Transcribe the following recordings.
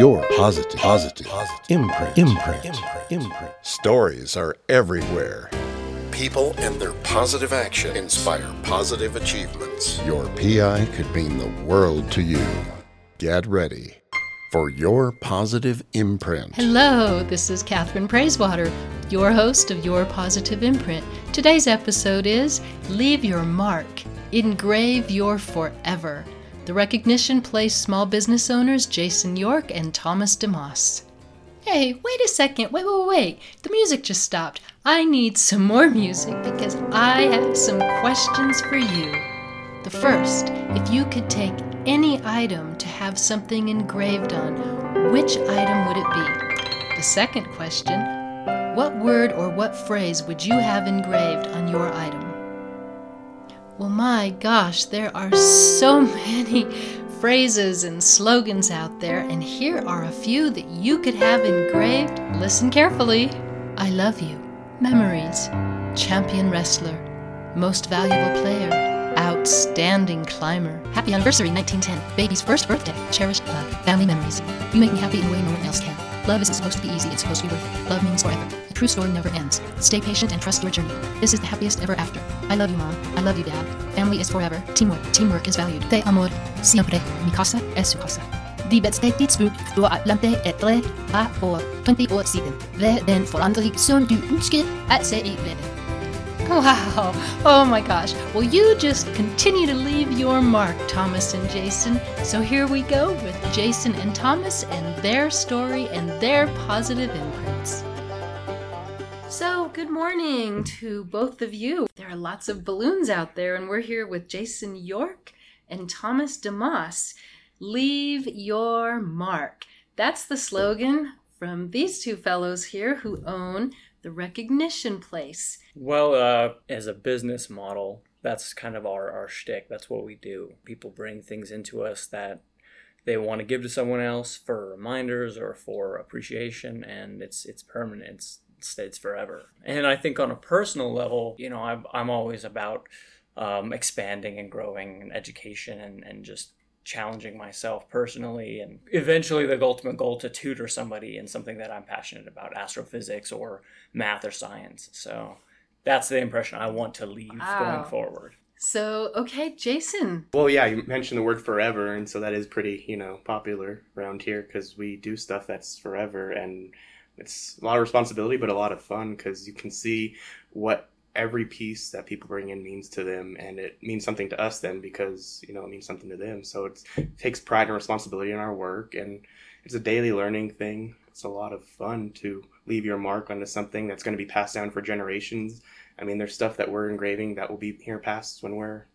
your positive, positive, positive imprint, imprint, imprint, imprint. Stories are everywhere. People and their positive action inspire positive achievements. Your PI could mean the world to you. Get ready for your positive imprint. Hello, this is Catherine Praisewater, your host of Your Positive Imprint. Today's episode is Leave Your Mark, Engrave Your Forever. The recognition placed small business owners Jason York and Thomas DeMoss. Hey, wait a second. Wait, wait, wait. The music just stopped. I need some more music because I have some questions for you. The first, if you could take any item to have something engraved on, which item would it be? The second question, what word or what phrase would you have engraved on your item? Well, my gosh, there are so many phrases and slogans out there, and here are a few that you could have engraved. Listen carefully. I love you. Memories. Champion wrestler. Most valuable player. Outstanding climber. Happy anniversary 1910. Baby's first birthday. Cherished love. Family memories. You make me happy in a way no one else can. Love isn't supposed to be easy, it's supposed to be worth it. Love means forever. True story never ends. Stay patient and trust your journey. This is the happiest ever after. I love you, Mom. I love you, Dad. Family is forever. Teamwork. Teamwork is valued. Te amor. Siempre. Mi casa es su casa. De bedstedet du Atlante etter a år 20 år siden. Ved den forandring som du ønsker at se i verden. Wow. Oh my gosh. Well, you just continue to leave your mark, Thomas and Jason. So here we go with Jason and Thomas and their story and their positive. Good morning to both of you. There are lots of balloons out there, and we're here with Jason York and Thomas DeMoss. Leave your mark. That's the slogan from these two fellows here who own the recognition place. Well, uh, as a business model, that's kind of our, our shtick. That's what we do. People bring things into us that they want to give to someone else for reminders or for appreciation, and it's it's permanent. It's it's, it's forever. And I think on a personal level, you know, I'm I'm always about um, expanding and growing and education and, and just challenging myself personally and eventually the ultimate goal to tutor somebody in something that I'm passionate about astrophysics or math or science so that's the impression I want to leave wow. going forward so okay Jason well yeah you mentioned the word forever and so that is pretty you know popular around here because we do stuff that's forever and it's a lot of responsibility but a lot of fun because you can see what every piece that people bring in means to them and it means something to us then because you know it means something to them. So it takes pride and responsibility in our work and it's a daily learning thing. It's a lot of fun to leave your mark onto something that's going to be passed down for generations. I mean there's stuff that we're engraving that will be here past when we're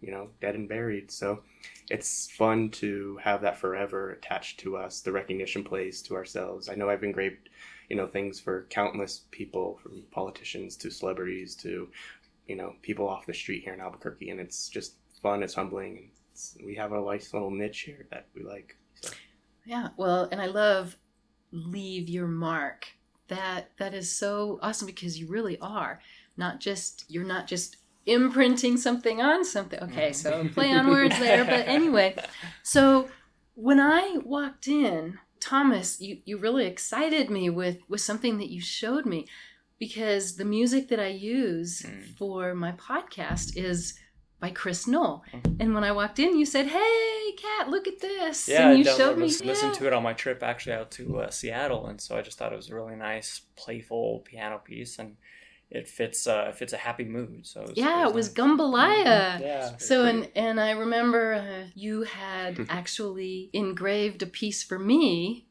you know dead and buried. So it's fun to have that forever attached to us the recognition place to ourselves. I know i've engraved you know things for countless people from politicians to celebrities to you know people off the street here in albuquerque and it's just fun it's humbling it's, we have a nice little niche here that we like so. yeah well and i love leave your mark that that is so awesome because you really are not just you're not just imprinting something on something okay so mm-hmm. play on words there but anyway so when i walked in Thomas, you, you really excited me with, with something that you showed me because the music that I use mm. for my podcast is by Chris Knoll. Mm-hmm. And when I walked in, you said, "Hey, Kat, look at this!" Yeah, and you showed me. Listened yeah. to it on my trip actually out to uh, Seattle, and so I just thought it was a really nice, playful piano piece, and it fits uh, it fits a happy mood. So it was, yeah, it was, it was Gumbalaya. Mm-hmm. Yeah. So and and I remember uh, you had actually engraved a piece for me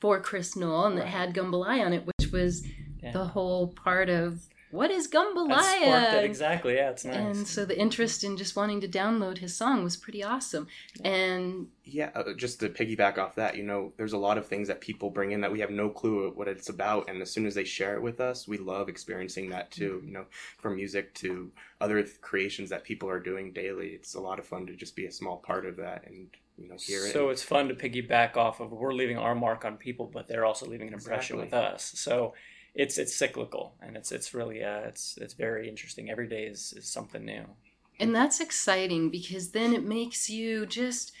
for Chris Knoll, and right. that had Gumbalaya on it, which was yeah. the whole part of what is Gumbalaya? It, exactly. Yeah, it's nice. And so the interest in just wanting to download his song was pretty awesome. And yeah, uh, just to piggyback off that, you know, there's a lot of things that people bring in that we have no clue what it's about, and as soon as they share it with us, we love experiencing that too. You know, from music to other creations that people are doing daily, it's a lot of fun to just be a small part of that and you know hear it. So it's fun to piggyback off of we're leaving our mark on people, but they're also leaving an impression exactly. with us. So it's it's cyclical and it's it's really uh, it's it's very interesting. Every day is, is something new. And that's exciting because then it makes you just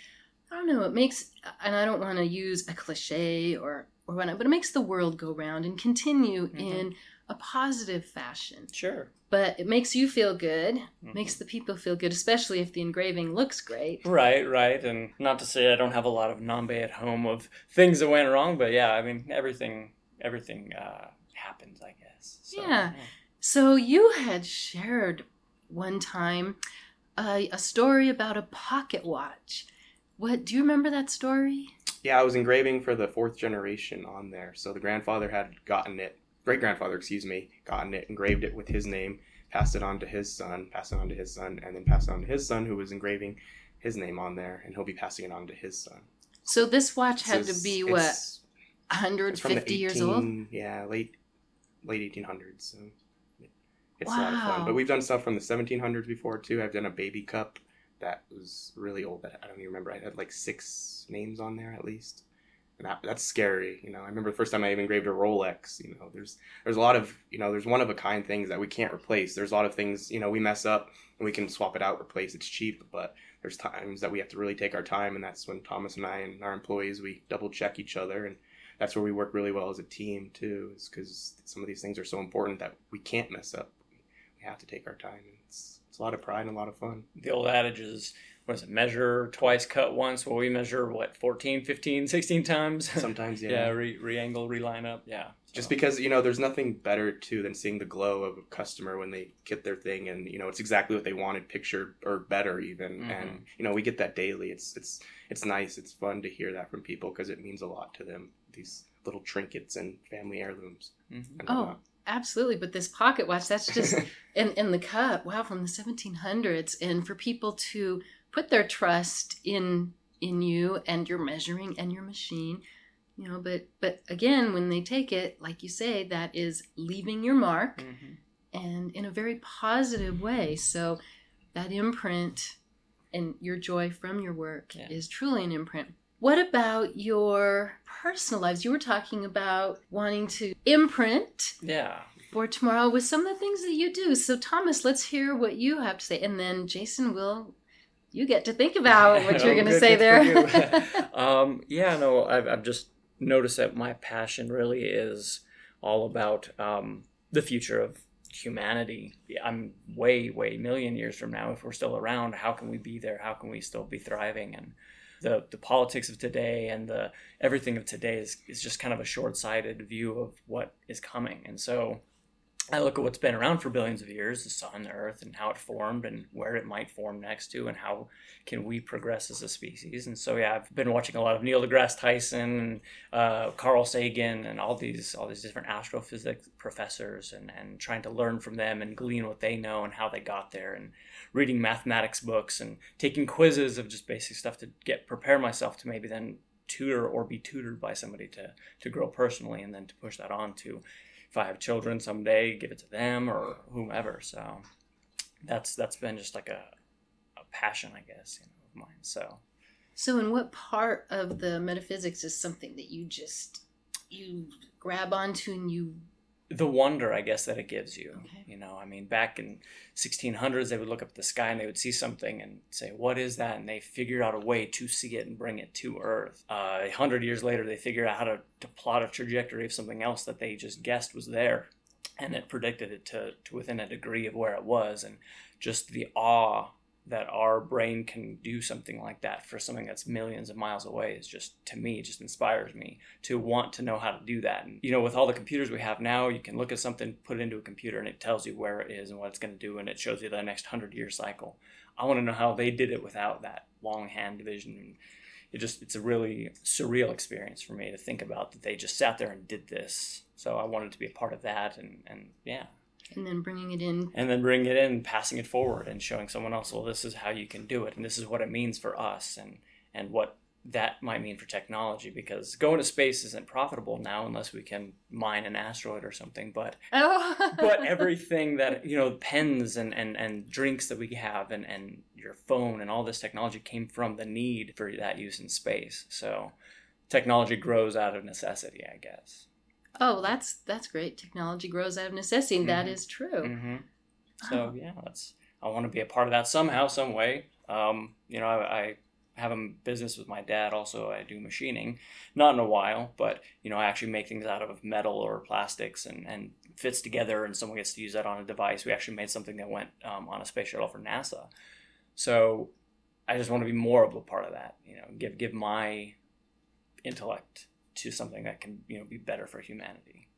I don't know. It makes, and I don't want to use a cliche or or whatnot, but it makes the world go round and continue Mhm. in a positive fashion. Sure. But it makes you feel good, Mhm. makes the people feel good, especially if the engraving looks great. Right, right. And not to say I don't have a lot of Nambé at home of things that went wrong, but yeah, I mean everything everything uh, happens, I guess. So, Yeah. So you had shared one time a, a story about a pocket watch. What do you remember that story? Yeah, I was engraving for the fourth generation on there. So the grandfather had gotten it, great grandfather, excuse me, gotten it, engraved it with his name, passed it on to his son, passed it on to his son, and then passed it on to his son, who was engraving his name on there, and he'll be passing it on to his son. So this watch So had to be what, it's from the 150 years old? Yeah, late late 1800s. So it's a lot of fun. But we've done stuff from the 1700s before too. I've done a baby cup that was really old. That I don't even remember. I had like six names on there at least. And that, that's scary, you know. I remember the first time I even engraved a Rolex. You know, there's there's a lot of you know there's one of a kind things that we can't replace. There's a lot of things you know we mess up and we can swap it out, replace. It's cheap, but there's times that we have to really take our time, and that's when Thomas and I and our employees we double check each other, and that's where we work really well as a team too. Is because some of these things are so important that we can't mess up. We have to take our time. And it's it's a lot of pride and a lot of fun. The old adage is what is it, measure twice, cut once. Well, we measure what, 14, 15, 16 times? Sometimes, yeah. yeah, re, re-angle, reline up. Yeah. just because you know there's nothing better too than seeing the glow of a customer when they get their thing and you know it's exactly what they wanted pictured or better even Mhm. and you know we get that daily it's it's it's nice it's fun to hear that from people because it means a lot to them these little trinkets and family heirlooms mhm. and Oh, whatnot. absolutely. But this pocket watch, that's just in, in the cup. Wow, from the 1700s. And for people to put their trust in in you and your measuring and your machine, you know, but but again, when they take it, like you say, that is leaving your mark Mhm. and in a very positive way. So that imprint and your joy from your work Yeah. is truly an imprint. What about your personal lives? You were talking about wanting to imprint Yeah. for tomorrow with some of the things that you do. So, Thomas, let's hear what you have to say. And then, Jason, will you get to think about what you're Oh, going to say there? um, yeah, no, I've, I've just noticed that my passion really is all about um, the future of humanity. I'm way, way million years from now, if we're still around, how can we be there? How can we still be thriving? And the, the politics of today and the everything of today is, is just kind of a short-sighted view of what is coming. And so I look at what's been around for billions of years, the sun, the earth, and how it formed and where it might form next to, and how can we progress as a species. And so, yeah, I've been watching a lot of Neil deGrasse Tyson and uh, Carl Sagan and all these all these different astrophysics professors, and and trying to learn from them and glean what they know and how they got there, and reading mathematics books and taking quizzes of just basic stuff to get prepare myself to maybe then tutor or be tutored by somebody to to grow personally, and then to push that on to I have children someday, give it to them or whomever. So that's that's been just like a, a passion, I guess, you know, of mine. So so, in what part of the metaphysics is something that you just you grab onto and you the wonder, I guess, that it gives you. Okay. You know, I mean, back in 1600s, they would look up at the sky and they would see something and say, "What is that?" And they figure out a way to see it and bring it to Earth. Uh, A hundred years later, they figure out how to, to plot a trajectory of something else that they just guessed was there, and it predicted it to, to within a degree of where it was, and just the awe that our brain can do something like that for something that's millions of miles away is just to me just inspires me to want to know how to do that. And you know with all the computers we have now you can look at something put it into a computer and it tells you where it is and what it's going to do and it shows you the next 100 year cycle. I want to know how they did it without that long hand vision. And it just it's a really surreal experience for me to think about that they just sat there and did this. So i wanted to be a part of that and and yeah and then bringing it in and then bringing it in, passing it forward, and showing someone else, well, this is how you can do it, and this is what it means for us, and and what that might mean for technology. Because going to space isn't profitable now unless we can mine an asteroid or something. But oh but everything that you know, pens and and and drinks that we have, and and your phone and all this technology came from the need for that use in space. So technology grows out of necessity, I guess. Oh that's that's great technology grows out of necessity and that is true hmm So yeah, that's I want to be a part of that somehow, some way. Um, you know, I, I have a business with my dad. Also, I do machining, not in a while, but you know, I actually make things out of metal or plastics and and fits together, and someone gets to use that on a device. We actually made something that went um, on a space shuttle for NASA. So, I just want to be more of a part of that. You know, give give my intellect to something that can you know be better for humanity.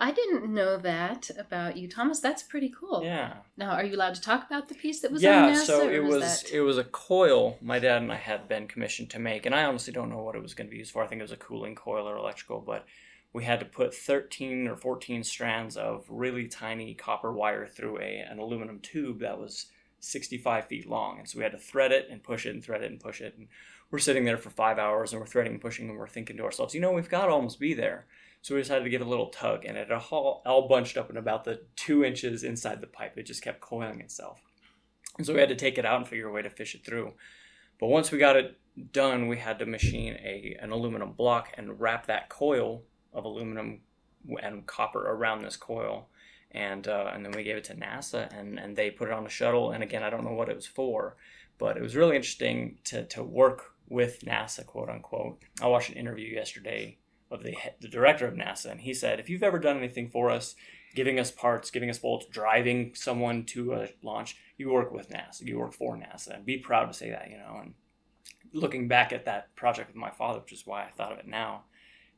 I didn't know that about you, Thomas. That's pretty cool. Yeah. Now, are you allowed to talk about the piece that was yeah, on NASA? Yeah, so it was that- it was a coil my dad and I had been commissioned to make, and I honestly don't know what it was going to be used for. I think it was a cooling coil or electrical, but we had to put 13 or 14 strands of really tiny copper wire through a an aluminum tube that was 65 feet long, and so we had to thread it and push it and thread it and push it, and we're sitting there for five hours and we're threading and pushing, and we're thinking to ourselves, you know, we've got to almost be there. So we decided to give it a little tug, and it all, all bunched up in about the two inches inside the pipe. It just kept coiling itself. And so we had to take it out and figure a way to fish it through. But once we got it done, we had to machine a an aluminum block and wrap that coil of aluminum and copper around this coil. And uh, and then we gave it to NASA, and, and they put it on a shuttle. And again, I don't know what it was for, but it was really interesting to, to work with NASA, quote unquote. I watched an interview yesterday of the, the director of NASA, and he said, if you've ever done anything for us, giving us parts, giving us bolts, driving someone to a launch, you work with NASA, you work for NASA, and be proud to say that, you know. And looking back at that project with my father, which is why I thought of it now,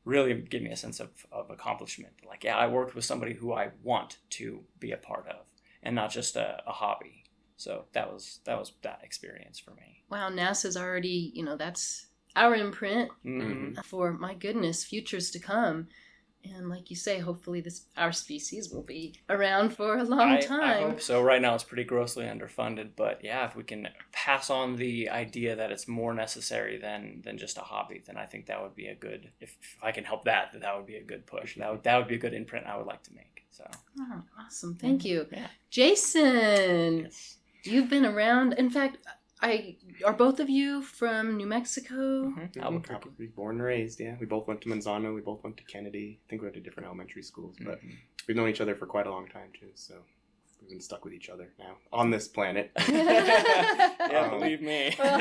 really gave me a sense of, of accomplishment. Like, yeah, I worked with somebody who I want to be a part of, and not just a, a hobby. So that was that was that experience for me. wow, NASA's already, you know, that's our imprint Mhm. for my goodness, futures to come. And like you say, hopefully this our species will be around for a long I, I time. hope so. Right now, it's pretty grossly underfunded, but yeah, if we can pass on the idea that it's more necessary than than just a hobby, then I think that would be a good. If, if I can help that, then that would be a good push. That would that would be a good imprint I would like to make. So Oh, awesome. Thank you. Yeah. Jason, yes. You've been around. In fact, I are both of you from New Mexico? Mhm. Albuquerque. Albuquerque, born and raised. Yeah, we both went to Manzano. We both went to Kennedy. I think we went to different elementary schools, but Mhm. we've known each other for quite a long time too. So we've been stuck with each other now on this planet. yeah, Um, believe me. Well,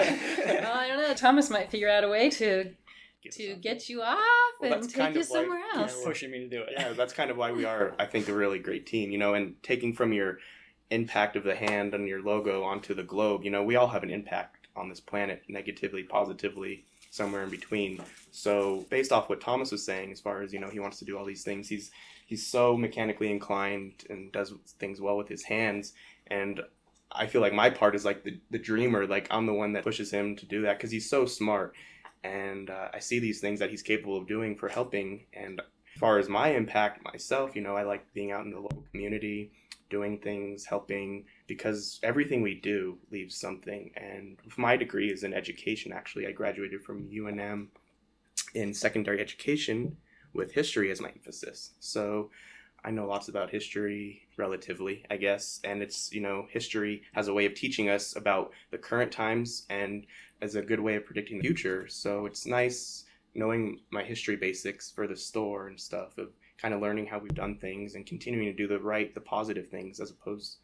I don't know. Thomas might figure out a way to Get to get you off Well, and take you somewhere yeah, else. well, pushing me to do it. yeah, that's kind of why we are, I think, a really great team, you know, and taking from your impact of the hand on your logo onto the globe, you know, we all have an impact on this planet, negatively, positively, somewhere in between. So, based off what Thomas was saying, as far as, you know, he wants to do all these things, he's he's so mechanically inclined and does things well with his hands. And I feel like my part is like the, the dreamer, like I'm the one that pushes him to do that because he's so smart. And uh, I see these things that he's capable of doing for helping. And as far as my impact myself, you know, I like being out in the local community, doing things, helping, because everything we do leaves something. And my degree is in education, actually. I graduated from UNM in secondary education with history as my emphasis. So I know lots about history relatively, I guess. And it's, you know, history has a way of teaching us about the current times and as a good way of predicting the future. So it's nice knowing my history basics for the store and stuff of kind of learning how we've done things and continuing to do the right, the positive things as opposed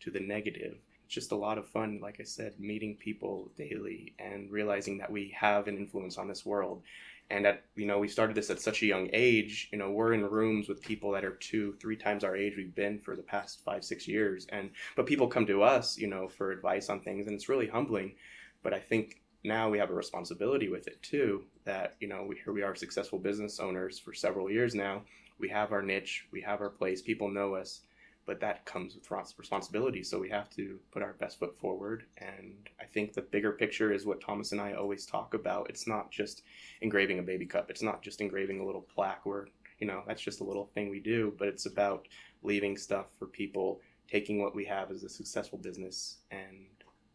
to the negative. It's just a lot of fun, like I said, meeting people daily and realizing that we have an influence on this world. And at you know, we started this at such a young age. You know, we're in rooms with people that are two, three times our age we've been for the past five, six years. And but people come to us, you know, for advice on things, and it's really humbling. But I think now we have a responsibility with it too. That you know, we, here we are, successful business owners for several years now. We have our niche, we have our place. People know us, but that comes with responsibility. So we have to put our best foot forward. And I think the bigger picture is what Thomas and I always talk about. It's not just engraving a baby cup. It's not just engraving a little plaque where you know that's just a little thing we do. But it's about leaving stuff for people, taking what we have as a successful business and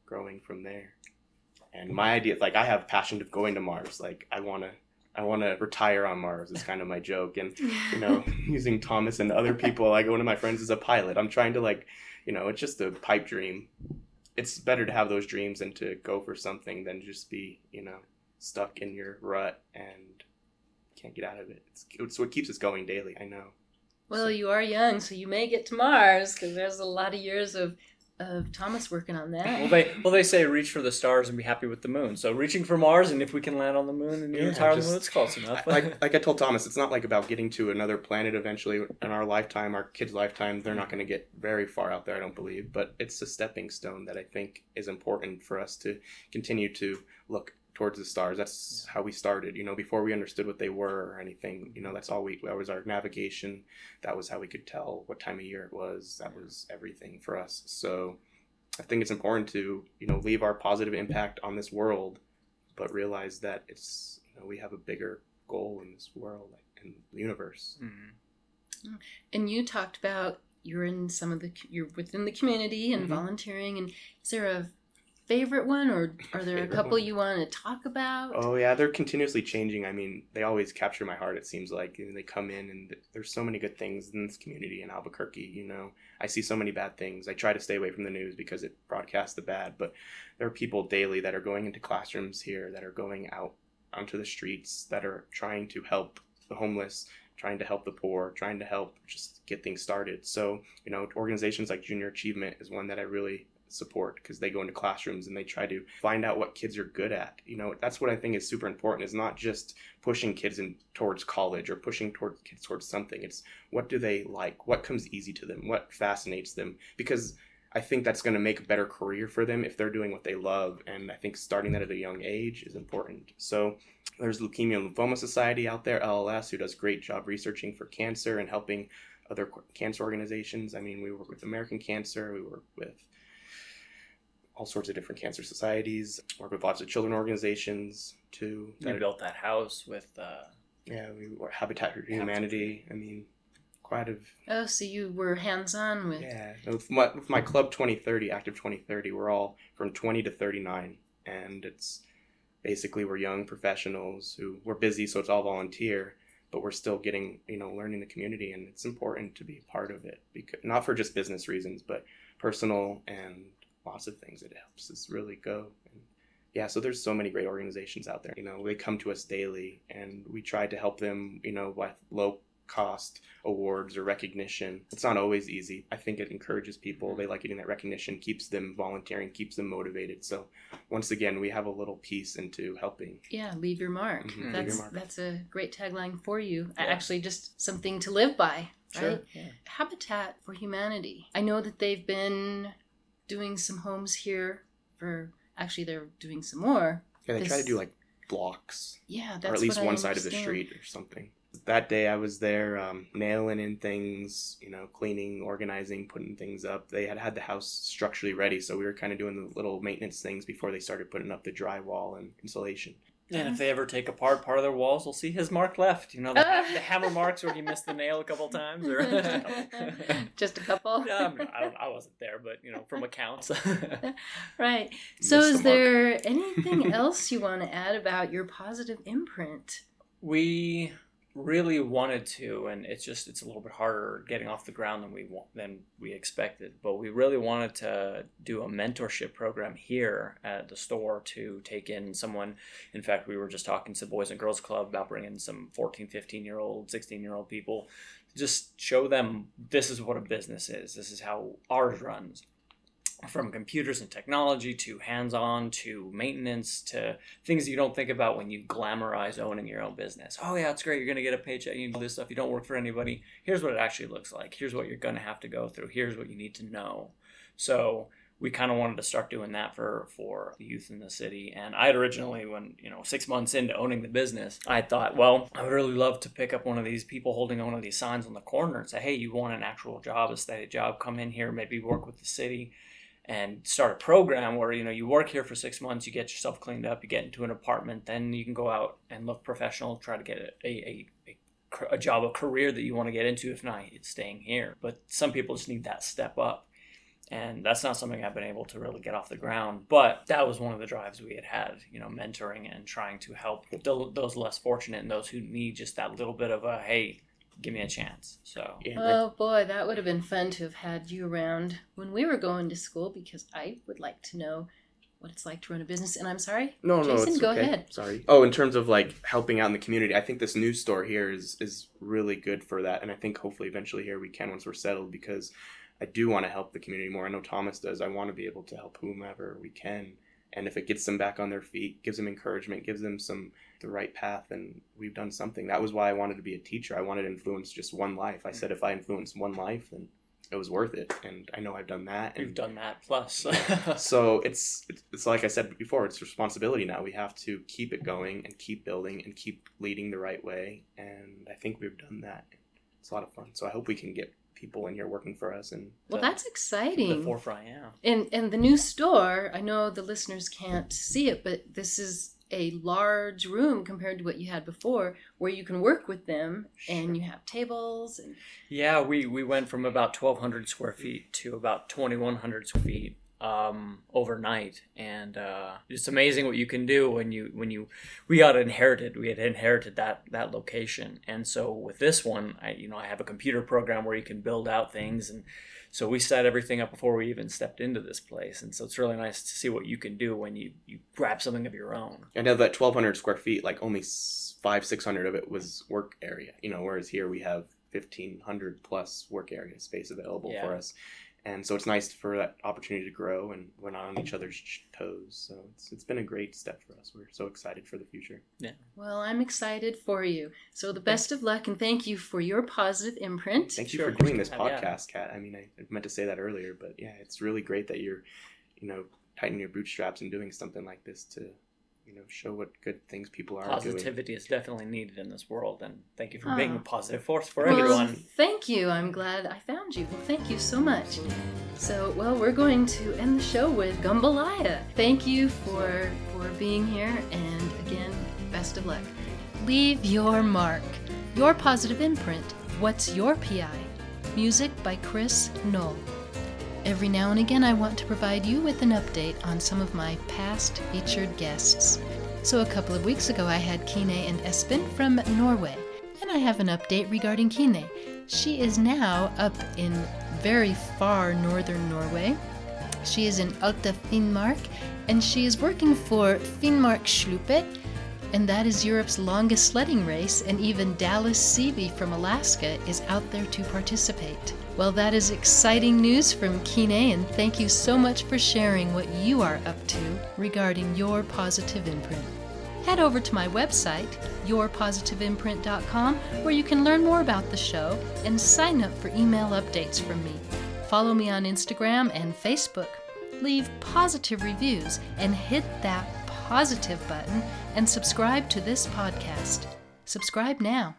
growing from there. And my idea, like I have passion of going to Mars. Like I want to, I want to retire on Mars. Is kind of my joke. And you know, using Thomas and other people, like one of my friends is a pilot. I'm trying to like, you know, it's just a pipe dream. It's better to have those dreams and to go for something than just be, you know, stuck in your rut and can't get out of it. It's, it's what keeps us going daily. I know. Well, you are young, so you may get to Mars because there's a lot of years of of Thomas working on that. Well, they well they say reach for the stars and be happy with the moon. So reaching for Mars, and if we can land on the moon and Yeah, retire on the just- moon, it's close enough. like like I told Thomas, it's not like about getting to another planet eventually in our lifetime, our kids' lifetime. They're not going to get very far out there, I don't believe. But it's a stepping stone that I think is important for us to continue to look towards the stars. That's how we started. You know, before we understood what they were or anything. You know, that's all we. That was our navigation. That was how we could tell what time of year it was. That was everything for us. So. I think it's important to, you know, leave our positive impact on this world, but realize that it's, you know, we have a bigger goal in this world and the universe. Mhm. And you talked about you're in some of the you're within the community and Mhm. volunteering. And is there a favorite one, or are there a couple one? you want to talk about? Oh yeah, they're continuously changing. I mean, they always capture my heart. It seems like and they come in, and there's so many good things in this community in Albuquerque. You know, I see so many bad things. I try to stay away from the news because it broadcasts the bad. But there are people daily that are going into classrooms here, that are going out onto the streets, that are trying to help the homeless, trying to help the poor, trying to help just get things started. So you know, organizations like Junior Achievement is one that I really support because they go into classrooms and they try to find out what kids are good at. You know, that's what I think is super important is not just pushing kids in towards college or pushing towards kids towards something. It's what do they like? What comes easy to them? What fascinates them? Because I think that's going to make a better career for them if they're doing what they love. And I think starting that at a young age is important. So there's Leukemia and Lymphoma Society out there, LLS, who does great job researching for cancer and helping other cancer organizations. I mean, we work with American Cancer, we work with all sorts of different cancer societies, work with lots of children organizations too. We that- built that house with. Uh, yeah, we were Habitat for Humanity. I mean, quite a Oh, so you were hands on with. yeah. With my, with my club 2030, active 2030, we're all from 20 to 39, and it's basically we're young professionals who we're busy, so it's all volunteer, but we're still getting you know learning the community, and it's important to be a part of it because not for just business reasons, but personal and lots of things. It helps us really go. And, yeah, so there's so many great organizations out there. You know, they come to us daily, and we try to help them. You know, with low cost awards or recognition. It's not always easy. I think it encourages people. They like getting that recognition, keeps them volunteering, keeps them motivated. So once again, we have a little piece into helping. Yeah, leave your mark. Mhm, leave That's your mark. that's a great tagline for you. Yeah. Actually, just something to live by, right? yeah. Habitat for Humanity. I know that they've been doing some homes here for. Actually, they're doing some more. Yeah, they try to do like blocks Yeah, that's or at least one side of the street or something. That day I was there um, nailing in things, you know, cleaning, organizing, putting things up. They had had the house structurally ready, so we were kind of doing the little maintenance things before they started putting up the drywall and insulation. And if they ever take apart part of their walls, they'll see his mark left. You know, the, the hammer marks where he missed the nail a couple times. Or Just a couple. um, I, don't, I wasn't there, but you know, from accounts. Right. So, Missed the is there anything else you want to add about your positive imprint? we really wanted to, and it's just it's a little bit harder getting off the ground than we want, than we expected. But we really wanted to do a mentorship program here at the store to take in someone. In fact, we were just talking to Boys and Girls Club about bringing some 14, 15 year old, 16 year old people. Just show them this is what a business is. This is how ours runs. From computers and technology to hands on to maintenance to things you don't think about when you glamorize owning your own business. Oh yeah, it's great. You're gonna get a paycheck. You do this stuff. You don't work for anybody. Here's what it actually looks like. Here's what you're gonna have to go through. Here's what you need to know. So we kind of wanted to start doing that for for the youth in the city. And I had originally, when you know, six months into owning the business, I thought, well, I would really love to pick up one of these people holding one of these signs on the corner and say, hey, you want an actual job, a steady job? Come in here, maybe work with the city and start a program where you know you work here for six months, you get yourself cleaned up, you get into an apartment, then you can go out and look professional, try to get a a, a, a job, a career that you want to get into. If not, it's staying here. But some people just need that step up, and that's not something I've been able to really get off the ground. But that was one of the drives we had had, you know, mentoring and trying to help those less fortunate and those who need just that little bit of a hey, give me a chance. So Yeah, Oh boy, that would have been fun to have had you around when we were going to school because I would like to know what it's like to run a business. And I'm sorry, No, no, Jason, it's go okay. ahead. Sorry. Oh, in terms of like helping out in the community, I think this news store here is is really good for that, and I think hopefully eventually here we can once we're settled because I do want to help the community more. I know Thomas does. I want to be able to help whomever we can. And if it gets them back on their feet, gives them encouragement, gives them some the right path, and we've done something. That was why I wanted to be a teacher. I wanted to influence just one life. I said if I influence one life, then it was worth it. And I know I've done that. And We've done that plus. so it's, it's it's like I said before, it's responsibility now. We have to keep it going and keep building and keep leading the right way. And I think we've done that. It's a lot of fun. So I hope we can get people in here working for us and Well, The- that's the exciting. forefront, yeah. And and the new store, I know the listeners can't see it, but this is a large room compared to what you had before, where you can work with them, and you have tables and Yeah, we, we went from about 1,200 square feet to about 2,100 square feet um, overnight, and uh, it's amazing what you can do when you when you we got inherited. We had inherited that that location, and so with this one, I you know I have a computer program where you can build out things, and so we set everything up before we even stepped into this place, and so it's really nice to see what you can do when you you grab something of your own. And know that 1,200 square feet, like only five, 600 of it was work area, you know, whereas here we have 1,500 plus work area space available for us. And so it's nice for that opportunity to grow and we're not on each other's toes. So it's, it's been a great step for us. We're so excited for the future. Yeah well, I'm excited for you. So the best of luck and thank you for your positive imprint. Thank you Sure. for doing this Yeah, yeah. podcast, Kat. I mean, I I meant to say that earlier, but yeah, it's really great that you're, you know, tightening your bootstraps and doing something like this to, you know, show what good things people are doing. Positivity is definitely needed in this world, and thank you for Ah. being a positive force for Well, everyone. Thank you. I'm glad I found you. Well, thank you so much. So, well, we're going to end the show with Gumbalaya. Thank you for for being here, and again, best of luck. Leave your mark, your positive imprint. What's your PI? Music by Chris Knoll. Every now and again, I want to provide you with an update on some of my past featured guests. So, a couple of weeks ago, I had Kine and Espen from Norway, and I have an update regarding Kine. She is now up in very far northern Norway. She is in Alta Finnmark, and she is working for Finnmarksløpet, and that is Europe's longest sledding race, and even Dallas Seavey from Alaska is out there to participate. Well, that is exciting news from Kine, and thank you so much for sharing what you are up to regarding your positive imprint. Head over to my website, yourpositiveimprint.com, where you can learn more about the show and sign up for email updates from me. Follow me on Instagram and Facebook. Leave positive reviews and hit that positive button and subscribe to this podcast. Subscribe now.